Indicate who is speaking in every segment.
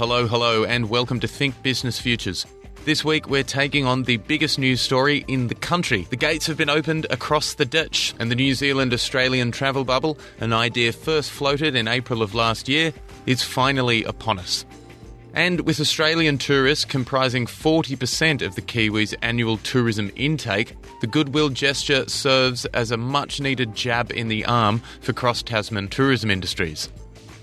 Speaker 1: Hello, hello, and welcome to Think Business Futures. This week, we're taking on the biggest news story in the country. The gates have been opened across the ditch, and the New Zealand Australian travel bubble, an idea first floated in April of last year, is finally upon us. And with Australian tourists comprising 40% of the Kiwis' annual tourism intake, the goodwill gesture serves as a much needed jab in the arm for cross Tasman tourism industries.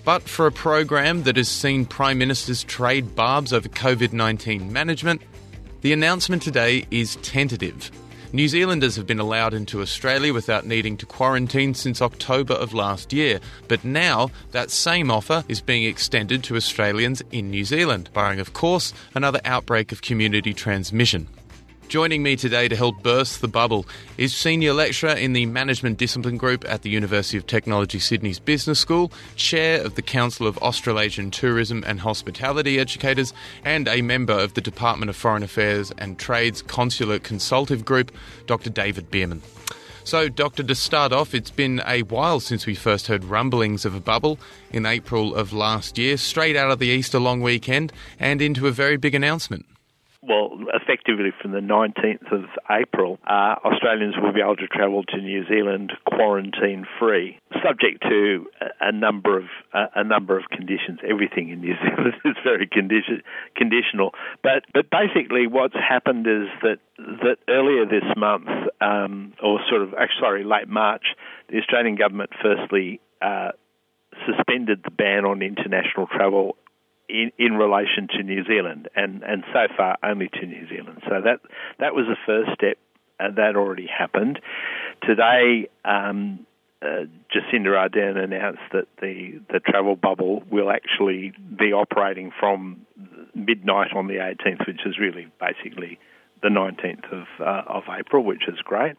Speaker 1: But for a program that has seen Prime Ministers trade barbs over COVID 19 management, the announcement today is tentative. New Zealanders have been allowed into Australia without needing to quarantine since October of last year, but now that same offer is being extended to Australians in New Zealand, barring, of course, another outbreak of community transmission. Joining me today to help burst the bubble is Senior Lecturer in the Management Discipline Group at the University of Technology Sydney's Business School, Chair of the Council of Australasian Tourism and Hospitality Educators, and a member of the Department of Foreign Affairs and Trade's Consular Consultative Group, Dr. David Beirman. So, Doctor, to start off, it's been a while since we first heard rumblings of a bubble in April of last year, straight out of the Easter long weekend and into a very big announcement
Speaker 2: well, effectively from the 19th of April, uh, Australians will be able to travel to New Zealand quarantine free, subject to a, a number of uh, a number of conditions. Everything in New Zealand is very condition, conditional, but but basically what's happened is that that earlier this month, um, or sort of actually sorry, late March, the Australian government firstly. Uh, suspended the ban on international travel in, in relation to New Zealand, and, and so far only to New Zealand. So that that was the first step, and that already happened. Today, um, uh, Jacinda Ardern announced that the, the travel bubble will actually be operating from midnight on the 18th, which is really basically the 19th of, uh, of April, which is great,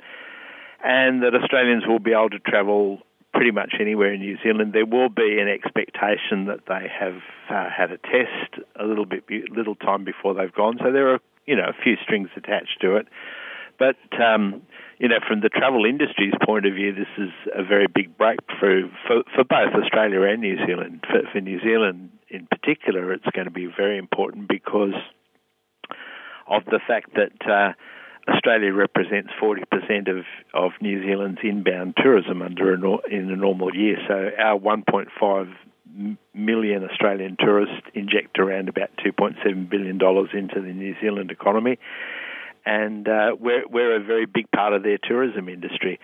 Speaker 2: and that Australians will be able to travel pretty much anywhere in New Zealand. There will be an expectation that they have uh, had a test a little bit, little time before they've gone. So there are, you know, a few strings attached to it. But um, you know, from the travel industry's point of view, this is a very big breakthrough for, for both Australia and New Zealand. For, for New Zealand in particular, it's going to be very important because of the fact that. Uh, Australia represents 40% of, of New Zealand's inbound tourism under a, in a normal year. So our 1.5 million Australian tourists inject around about 2.7 billion dollars into the New Zealand economy, and uh, we're we're a very big part of their tourism industry.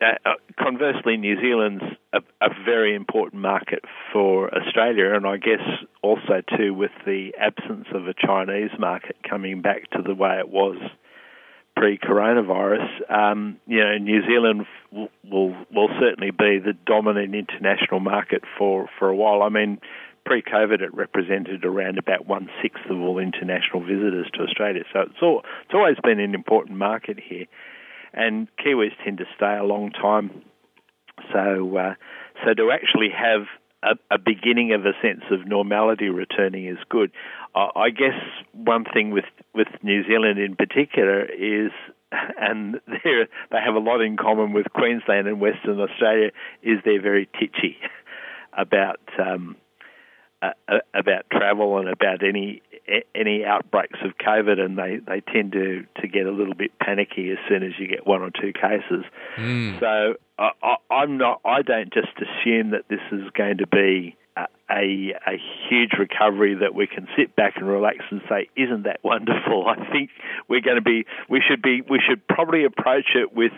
Speaker 2: Uh, uh conversely, New Zealand's a, a, very important market for Australia, and I guess also too with the absence of a Chinese market coming back to the way it was pre-coronavirus, um, you know, New Zealand will, will, will certainly be the dominant international market for for a while. I mean, pre-COVID, it represented around about one sixth of all international visitors to Australia. So it's all, it's always been an important market here, and Kiwis tend to stay a long time. So uh, so to actually have a, a, beginning of a sense of normality returning is good. I guess one thing with, with New Zealand in particular is, and they they have a lot in common with Queensland and Western Australia, is they're very titchy about um, uh, about travel and about any any outbreaks of COVID, and they, they tend to, to get a little bit panicky as soon as you get one or two cases. Mm. So I, I'm not. I don't just assume that this is going to be a, a, a huge recovery that we can sit back and relax and say, "Isn't that wonderful?" I think we're going to be. We should be. We should probably approach it with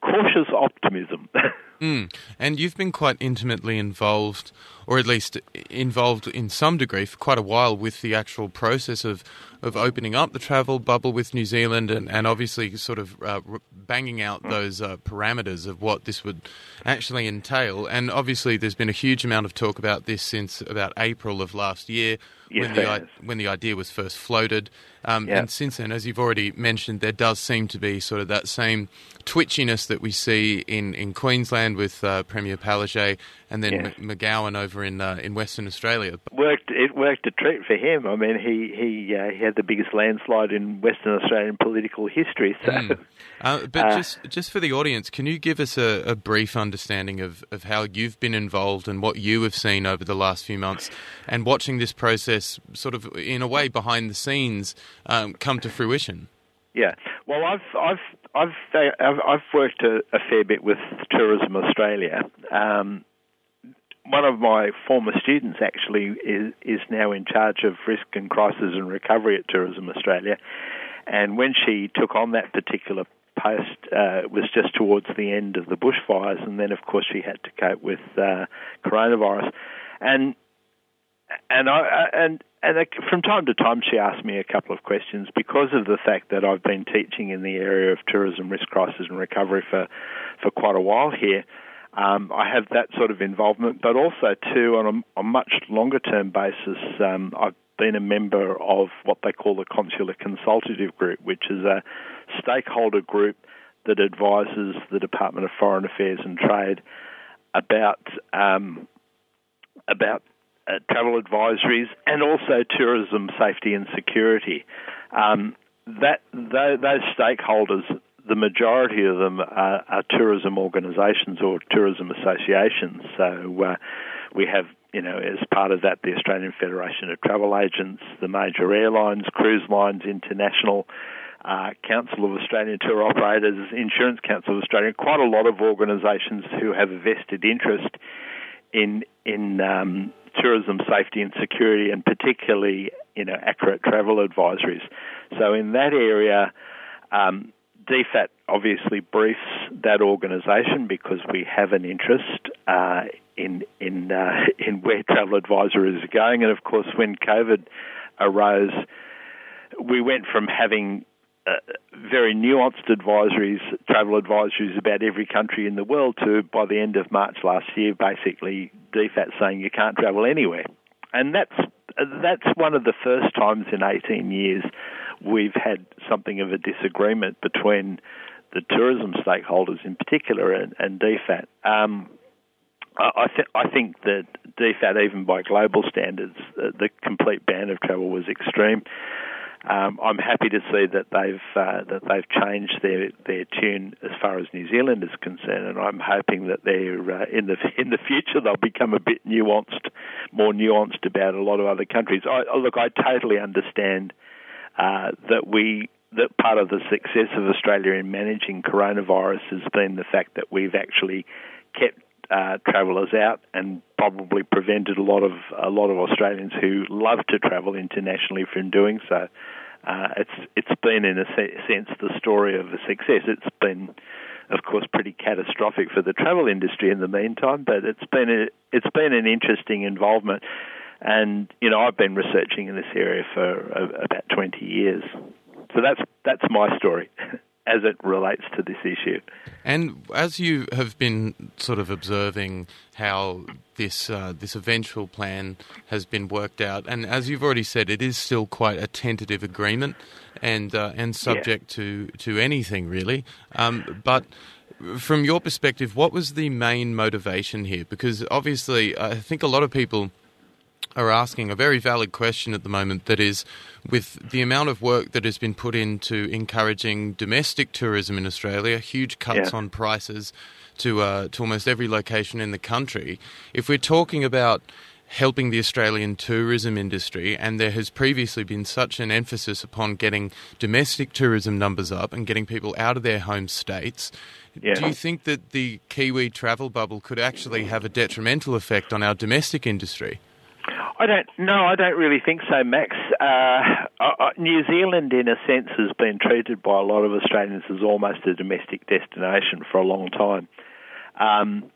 Speaker 2: cautious optimism.
Speaker 1: mm. And you've been quite intimately involved, or at least involved in some degree, for quite a while with the actual process of, of opening up the travel bubble with New Zealand and, and obviously sort of uh, banging out those uh, parameters of what this would actually entail. And obviously, there's been a huge amount of talk about this since about April of last year
Speaker 2: yes,
Speaker 1: when, the, when the idea was first floated. Um, And since then, as you've already mentioned, there does seem to be sort of that same twitchiness that we see in, in Queensland Queensland with uh, Premier Palaszczuk, and then yes. McGowan over in uh, in Western Australia.
Speaker 2: Worked it worked a treat for him. I mean, he he uh, he had the biggest landslide in Western Australian political history. So, mm.
Speaker 1: but uh, just just for the audience, can you give us a, a, brief understanding of, of how you've been involved and what you have seen over the last few months, and watching this process sort of in a way behind the scenes um, come to fruition?
Speaker 2: Yeah, well, I've I've I've I've, worked a, a, fair bit with Tourism Australia. Um, one of my former students actually is is now in charge of risk and crisis and recovery at Tourism Australia, and when she took on that particular post, uh, it was just towards the end of the bushfires, and then of course she had to cope with uh, coronavirus, and and I and and from time to time, she asked me a couple of questions because of the fact that I've been teaching in the area of tourism risk crisis and recovery for, for quite a while here. Um, I have that sort of involvement, but also too on a, a much longer term basis. Um, I've been a member of what they call the Consular Consultative Group, which is a stakeholder group that advises the Department of Foreign Affairs and Trade about um, about uh, travel advisories, and also tourism safety and security. Um, that those stakeholders, the majority of them are, are tourism organisations or tourism associations. So uh, we have, you know, as part of that, the Australian Federation of Travel Agents, the major airlines, cruise lines, international. Uh, Council of Australian Tour Operators, Insurance Council of Australia, quite a lot of organisations who have a vested interest in in um, tourism safety and security, and particularly you know accurate travel advisories. So in that area, um, DFAT obviously briefs that organisation because we have an interest uh, in in uh, in where travel advisories are going, and of course when COVID arose, we went from having uh, very nuanced advisories, travel advisories about every country in the world to, by the end of March last year, basically DFAT saying you can't travel anywhere. And that's, that's one of the first times in 18 years we've had something of a disagreement between the tourism stakeholders in particular and, and DFAT. Um, I, th- I, think that DFAT, even by global standards, uh, the complete ban of travel was extreme um, I'm happy to see that they've uh, that they've changed their, their tune as far as New Zealand is concerned, and I'm hoping that they're uh, in the in the future they'll become a bit nuanced, more nuanced about a lot of other countries. I, look, I totally understand uh, that we that part of the success of Australia in managing coronavirus has been the fact that we've actually kept uh, travellers out and probably prevented a lot of a lot of Australians who love to travel internationally from doing so. Uh, it's it's been in a sense the story of a success. It's been, of course, pretty catastrophic for the travel industry in the meantime, but it's been a, it's been an interesting involvement. And you know, I've been researching in this area for about 20 years, so that's that's my story. as it relates to this issue.
Speaker 1: And as you have been sort of observing how this uh, this eventual plan has been worked out, and as you've already said, it is still quite a tentative agreement, and uh, and subject yeah. to to anything really. Um, but from your perspective, what was the main motivation here? Because obviously, I think a lot of people are asking a very valid question at the moment that is, with the amount of work that has been put into encouraging domestic tourism in Australia, huge cuts yeah. on prices to, uh, to almost every location in the country, if we're talking about helping the Australian tourism industry, and there has previously been such an emphasis upon getting domestic tourism numbers up and getting people out of their home states. Yeah. Do you think that the Kiwi travel bubble could actually have a detrimental effect on our domestic industry?
Speaker 2: I don't. No, I don't really think so, Max. Uh, uh, New Zealand, in a sense, has been treated by a lot of Australians as almost a domestic destination for a long time. Um,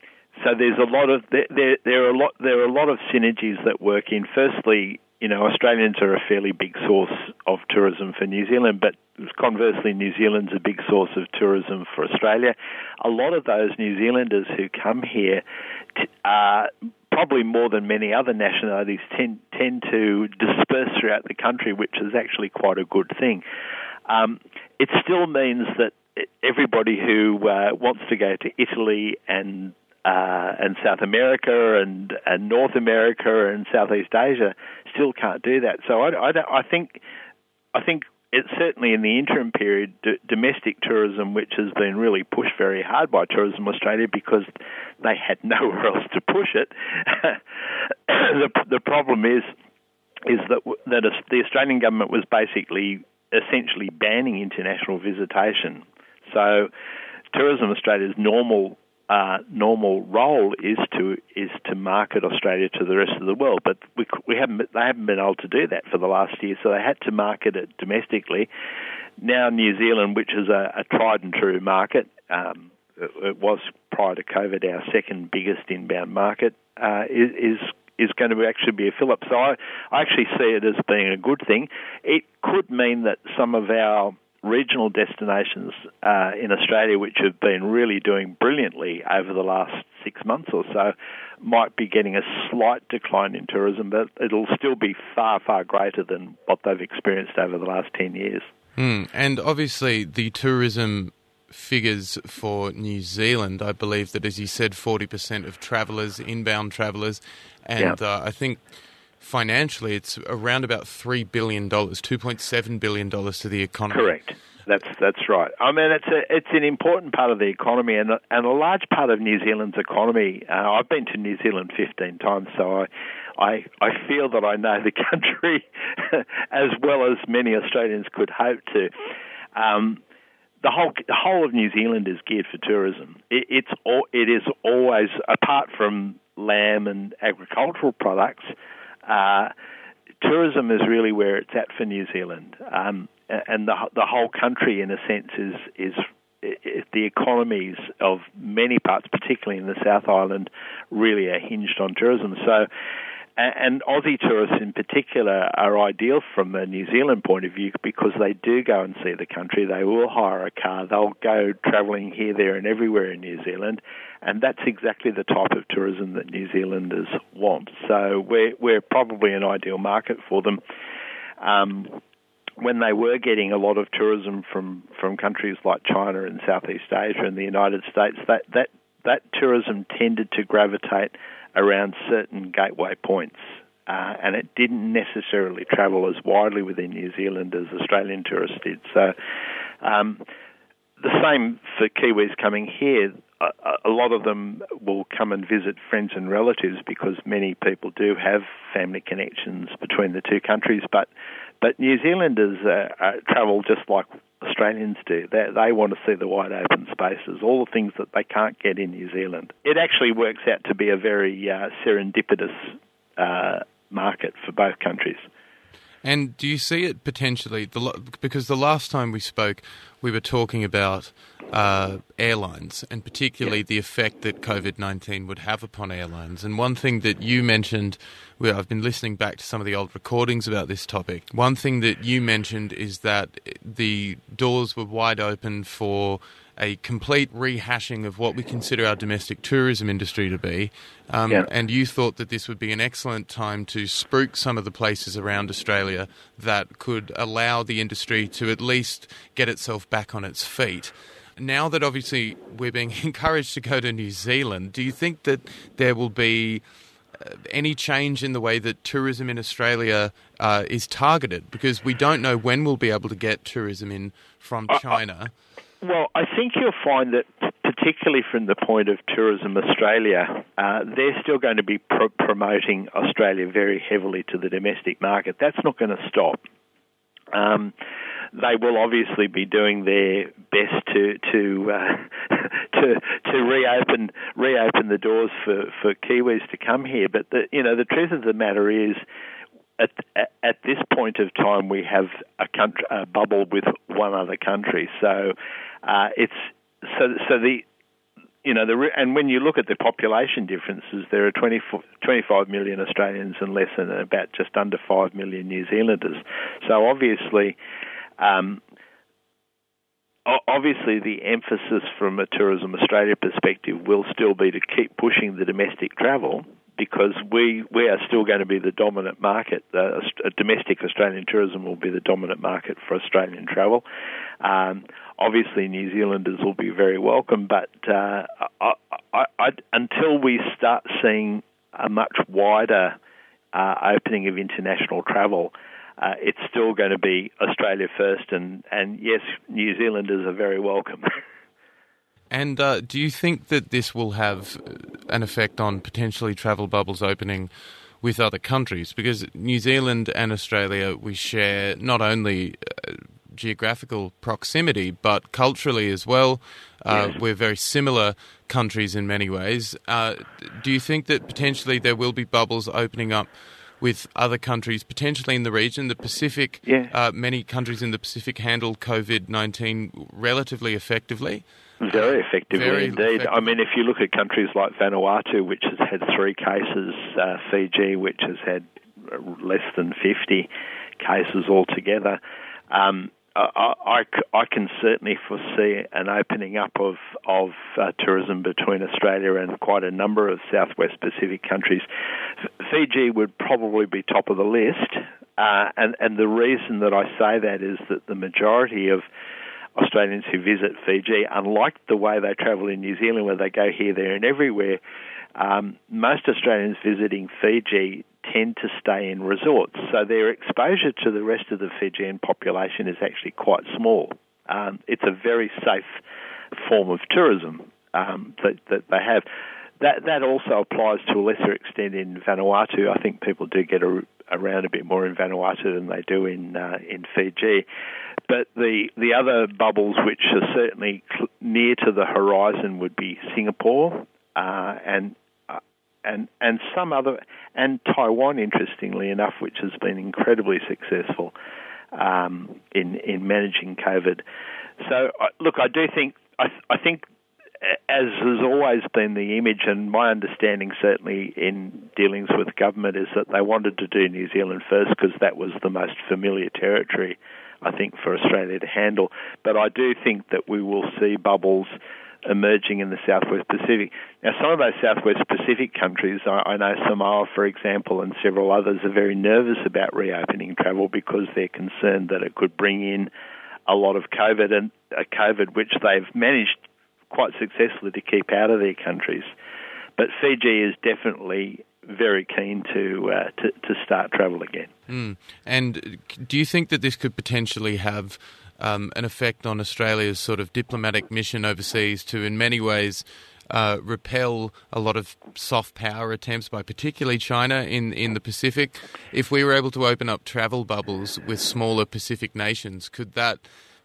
Speaker 2: so there's a lot of there, there are a lot there are a lot of synergies that work in. Firstly, you know, Australians are a fairly big source of tourism for New Zealand, but conversely, New Zealand's a big source of tourism for Australia. A lot of those New Zealanders who come here are probably more than many other nationalities tend tend to disperse throughout the country, which is actually quite a good thing. Um, it still means that everybody who uh, wants to go to Italy and uh, and South America and, and North America and Southeast Asia still can't do that. So I, I, I think I think it's certainly in the interim period d- domestic tourism, which has been really pushed very hard by Tourism Australia because they had nowhere else to push it. the, the problem is is that that the Australian government was basically essentially banning international visitation. So Tourism Australia's normal uh, normal role is to is to market Australia to the rest of the world. But we we haven't they haven't been able to do that for the last year, so they had to market it domestically. Now New Zealand, which is a, a tried and true market, um, it, it, was prior to COVID our second biggest inbound market, uh, is, is is going to actually be a fill up. So I, I actually see it as being a good thing. It could mean that some of our regional destinations uh, in Australia, which have been really doing brilliantly over the last six months or so, might be getting a slight decline in tourism, but it'll still be far, far greater than what they've experienced over the last 10 years.
Speaker 1: Mm, and obviously, the tourism figures for New Zealand, I believe that, as you said, 40% of travellers, inbound travellers, and uh, I think financially, it's around about three billion dollars, two point seven billion dollars to the economy.
Speaker 2: Correct. That's that's right. I mean, it's a it's an important part of the economy and and a large part of New Zealand's economy. Uh, I've been to New Zealand fifteen times, so I. I, I feel that I know the country as well as many Australians could hope to. Um, the whole the whole of New Zealand is geared for tourism. It, it's all, it is always apart from lamb and agricultural products. Uh, tourism is really where it's at for New Zealand, um, and the the whole country, in a sense, is is the economies of many parts, particularly in the South Island, really are hinged on tourism. So, and Aussie tourists in particular are ideal from a New Zealand point of view because they do go and see the country. They will hire a car. They'll go travelling here, there, and everywhere in New Zealand, and that's exactly the type of tourism that New Zealanders want. So we're we're probably an ideal market for them. Um, when they were getting a lot of tourism from, from countries like China and Southeast Asia and the United States, that, that, that tourism tended to gravitate around certain gateway points. Uh, and it didn't necessarily travel as widely within New Zealand as Australian tourists did. So, um, the same for Kiwis coming here. A, a, lot of them will come and visit friends and relatives because many people do have family connections between the two countries. But but New Zealanders uh, uh, travel just like Australians do. They, they want to see the wide open spaces, all the things that they can't get in New Zealand. It actually works out to be a very uh, serendipitous uh, market for both countries.
Speaker 1: And do you see it potentially? The, because the last time we spoke, we were talking about uh, airlines and particularly yeah. the effect that COVID 19 would have upon airlines. And one thing that you mentioned, well, I've been listening back to some of the old recordings about this topic. One thing that you mentioned is that the doors were wide open for a complete rehashing of what we consider our domestic tourism industry to be. Um, yeah. And you thought that this would be an excellent time to spruik some of the places around Australia that could allow the industry to at least get itself back on its feet. Now that obviously we're being encouraged to go to New Zealand, do you think that there will be uh, any change in the way that tourism in Australia uh, is targeted? Because we don't know when we'll be able to get tourism in from China. Uh,
Speaker 2: well, I think you'll find that, particularly from the point of Tourism Australia, uh, they're still going to be pro- promoting Australia very heavily to the domestic market. That's not going to stop. Um, they will obviously be doing their best to to uh, to to reopen reopen the doors for, for Kiwis to come here. But the you know the truth of the matter is at, at this point of time, we have a, country, a bubble with one other country. So uh, it's so so the you know the and when you look at the population differences, there are 20, 25 million Australians and less than about just under five million New Zealanders. So obviously. Um, obviously, the emphasis from a Tourism Australia perspective will still be to keep pushing the domestic travel, because we we are still going to be the dominant market. Uh, domestic Australian tourism will be the dominant market for Australian travel. Um, obviously, New Zealanders will be very welcome, but uh, I, I, I, until we start seeing a much wider uh, opening of international travel, uh, it's still going to be Australia first, and, and yes, New Zealanders are very welcome.
Speaker 1: and uh, do you think that this will have an effect on potentially travel bubbles opening with other countries? Because New Zealand and Australia, we share not only uh, geographical proximity, but culturally as well. Uh. We're very similar countries in many ways. Uh, do you think that potentially there will be bubbles opening up with other countries, potentially in the region. The Pacific,
Speaker 2: yeah.
Speaker 1: uh, many countries in the Pacific handled COVID 19 relatively effectively.
Speaker 2: Very effectively Very indeed. Effectively. I mean, if you look at countries like Vanuatu, which has had three cases, uh, Fiji, which has had less than 50 cases altogether, um, I, I, I, can certainly foresee an opening up of of uh, tourism between Australia and quite a number of Southwest Pacific countries. Fiji would probably be top of the list, uh, and and the reason that I say that is that the majority of Australians who visit Fiji, unlike the way they travel in New Zealand, where they go here, there, and everywhere, um, most Australians visiting Fiji tend to stay in resorts, so their exposure to the rest of the Fijian population is actually quite small. Um, it's a very safe form of tourism um, that, that they have. That that also applies to a lesser extent in Vanuatu. I think people do get a, around a bit more in Vanuatu than they do in uh, in Fiji. But the the other bubbles which are certainly cl- near to the horizon would be Singapore uh, and and and some other and Taiwan, interestingly enough, which has been incredibly successful um, in in managing COVID. So look, I do think I, I think as has always been the image, and my understanding certainly in dealings with government is that they wanted to do New Zealand first because that was the most familiar territory, I think, for Australia to handle. But I do think that we will see bubbles emerging in the Southwest Pacific. Now, some of those Southwest Pacific countries, I, know Samoa, for example, and several others, are very nervous about reopening travel because they're concerned that it could bring in a lot of COVID and uh, COVID, which they've managed quite successfully to keep out of their countries. But Fiji is definitely very keen to uh, to, to start travel again.
Speaker 1: Mm. And do you think that this could potentially have um, an effect on Australia's sort of diplomatic mission overseas to, in many ways, uh, repel a lot of soft power attempts by particularly China in, in the Pacific. If we were able to open up travel bubbles with smaller Pacific nations, could that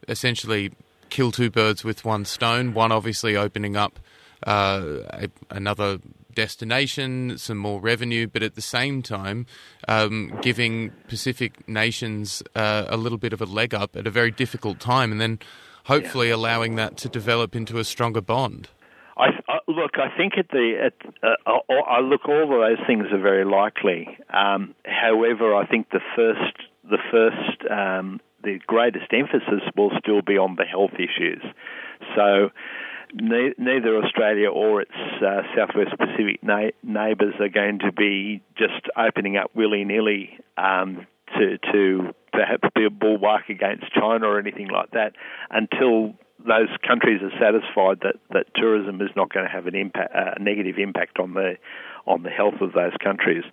Speaker 1: essentially kill two birds with one stone? One obviously opening up uh, a, another destination, some more revenue, but at the same time, um, giving Pacific nations uh, a little bit of a leg up at a very difficult time, and then hopefully yeah. allowing that to develop into a stronger bond.
Speaker 2: I, I, look, I think at the at, uh, I look all of those things are very likely. Um, however, I think the first the first um, the greatest emphasis will still be on the health issues. So neither Australia or its uh, Southwest Pacific na- neighbours are going to be just opening up willy nilly um, to, to perhaps be a bulwark against China or anything like that until those countries are satisfied that, that tourism is not going to have an impact, uh, a negative impact on the on the health of those countries.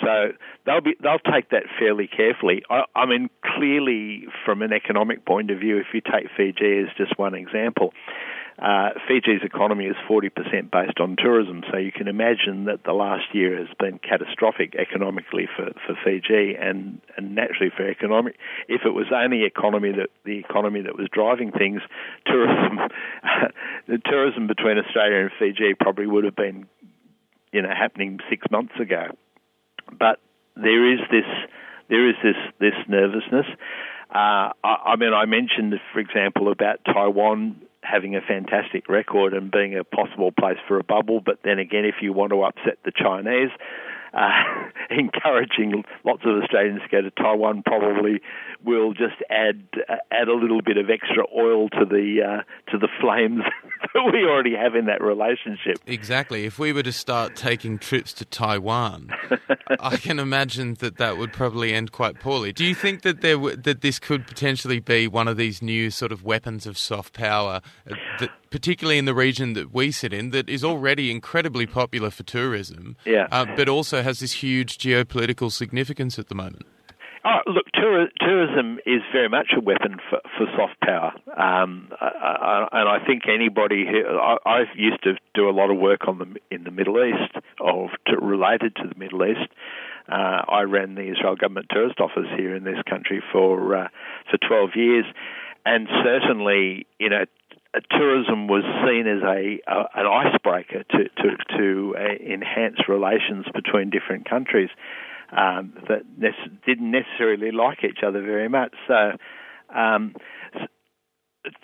Speaker 2: So they'll be they'll take that fairly carefully. I, I mean, clearly from an economic point of view, if you take Fiji as just one example, uh, Fiji's economy is 40% based on tourism, so you can imagine that the last year has been catastrophic economically for, for Fiji and, and naturally for economic. If it was only economy that the economy that was driving things, tourism, the tourism between Australia and Fiji probably would have been, you know, happening six months ago. But there is this, there is this this nervousness. Uh, I, I mean, I mentioned, for example, about Taiwan having a fantastic record and being a possible place for a bubble. But then again, if you want to upset the Chinese, uh, encouraging lots of Australians to go to Taiwan probably will just add uh, add a little bit of extra oil to the uh, to the flames that we already have in that relationship.
Speaker 1: Exactly. If we were to start taking trips to Taiwan, I can imagine that that would probably end quite poorly. Do you think that there w- that this could potentially be one of these new sort of weapons of soft power, uh, that, particularly in the region that we sit in, that is already incredibly popular for tourism,
Speaker 2: yeah.
Speaker 1: Uh, but also has this huge geopolitical significance at the moment?
Speaker 2: Oh, look, tour- tourism is very much a weapon for, for soft power, um, I, I, and I think anybody who I, I used to do a lot of work on the in the Middle East, or to, related to the Middle East. Uh, I ran the Israel Government Tourist Office here in this country for uh, for 12 years, and certainly, you know, tourism was seen as a, a an icebreaker to to, to uh, enhance relations between different countries um, that ne- didn't necessarily like each other very much. So, um,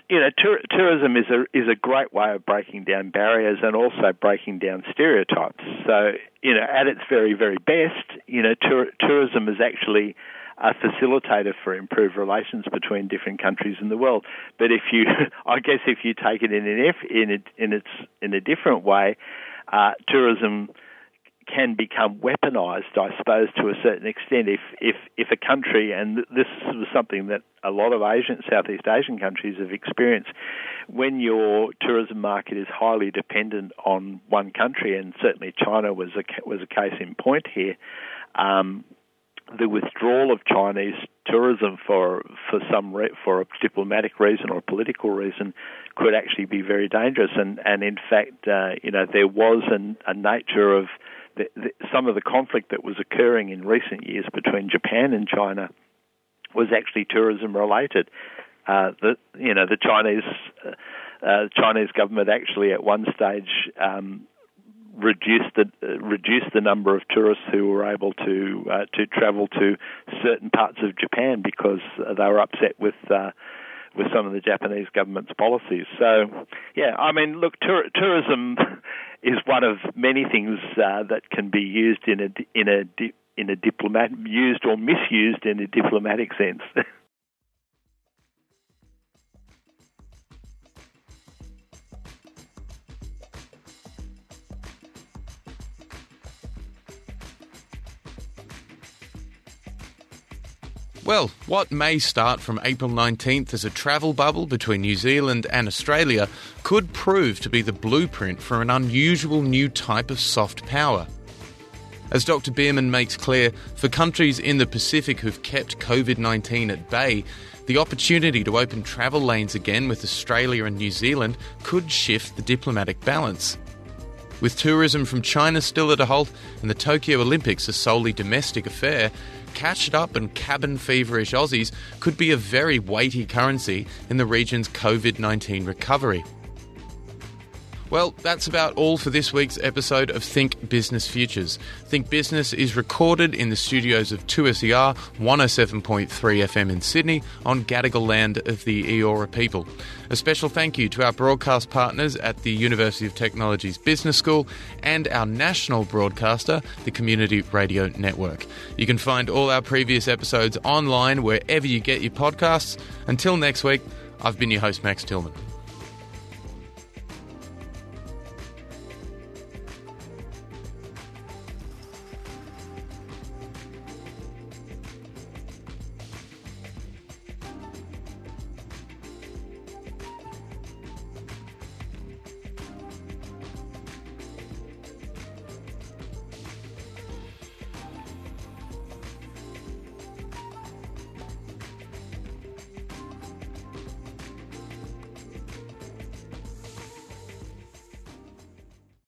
Speaker 2: you know, tur- tourism is a is a great way of breaking down barriers and also breaking down stereotypes. So, you know, at its very very best, you know, tur- tourism is actually a facilitator for improved relations between different countries in the world. But if you, I guess, if you take it in an in a, in its in a different way, uh, tourism can become weaponized, I suppose, to a certain extent. If if if a country, and this was something that a lot of Asian, Southeast Asian countries have experienced, when your tourism market is highly dependent on one country, and certainly China was a was a case in point here. Um, the withdrawal of Chinese tourism for for some re- for a diplomatic reason or political reason could actually be very dangerous. And and in fact, uh, you know, there was an, a nature of the, the, some of the conflict that was occurring in recent years between Japan and China was actually tourism related. Uh, the you know the Chinese uh, uh, Chinese government actually at one stage um, reduced the uh, reduced the number of tourists who were able to uh, to travel to certain parts of Japan because they were upset with uh, with some of the Japanese government's policies. So, yeah, I mean, look, tur- tourism is one of many things uh, that can be used in a in a in a diplomat used or misused in a diplomatic sense.
Speaker 1: Well, what may start from April 19th as a travel bubble between New Zealand and Australia could prove to be the blueprint for an unusual new type of soft power. As Dr. Beirman makes clear, for countries in the Pacific who've kept COVID 19 at bay, the opportunity to open travel lanes again with Australia and New Zealand could shift the diplomatic balance. With tourism from China still at a halt and the Tokyo Olympics a solely domestic affair, cashed up and cabin feverish Aussies could be a very weighty currency in the region's COVID 19 recovery. Well, that's about all for this week's episode of Think Business Futures. Think Business is recorded in the studios of 2SER 107.3 FM in Sydney on Gadigal land of the Eora people. A special thank you to our broadcast partners at the University of Technology's Business School and our national broadcaster, the Community Radio Network. You can find all our previous episodes online wherever you get your podcasts. Until next week, I've been your host, Max Tillman.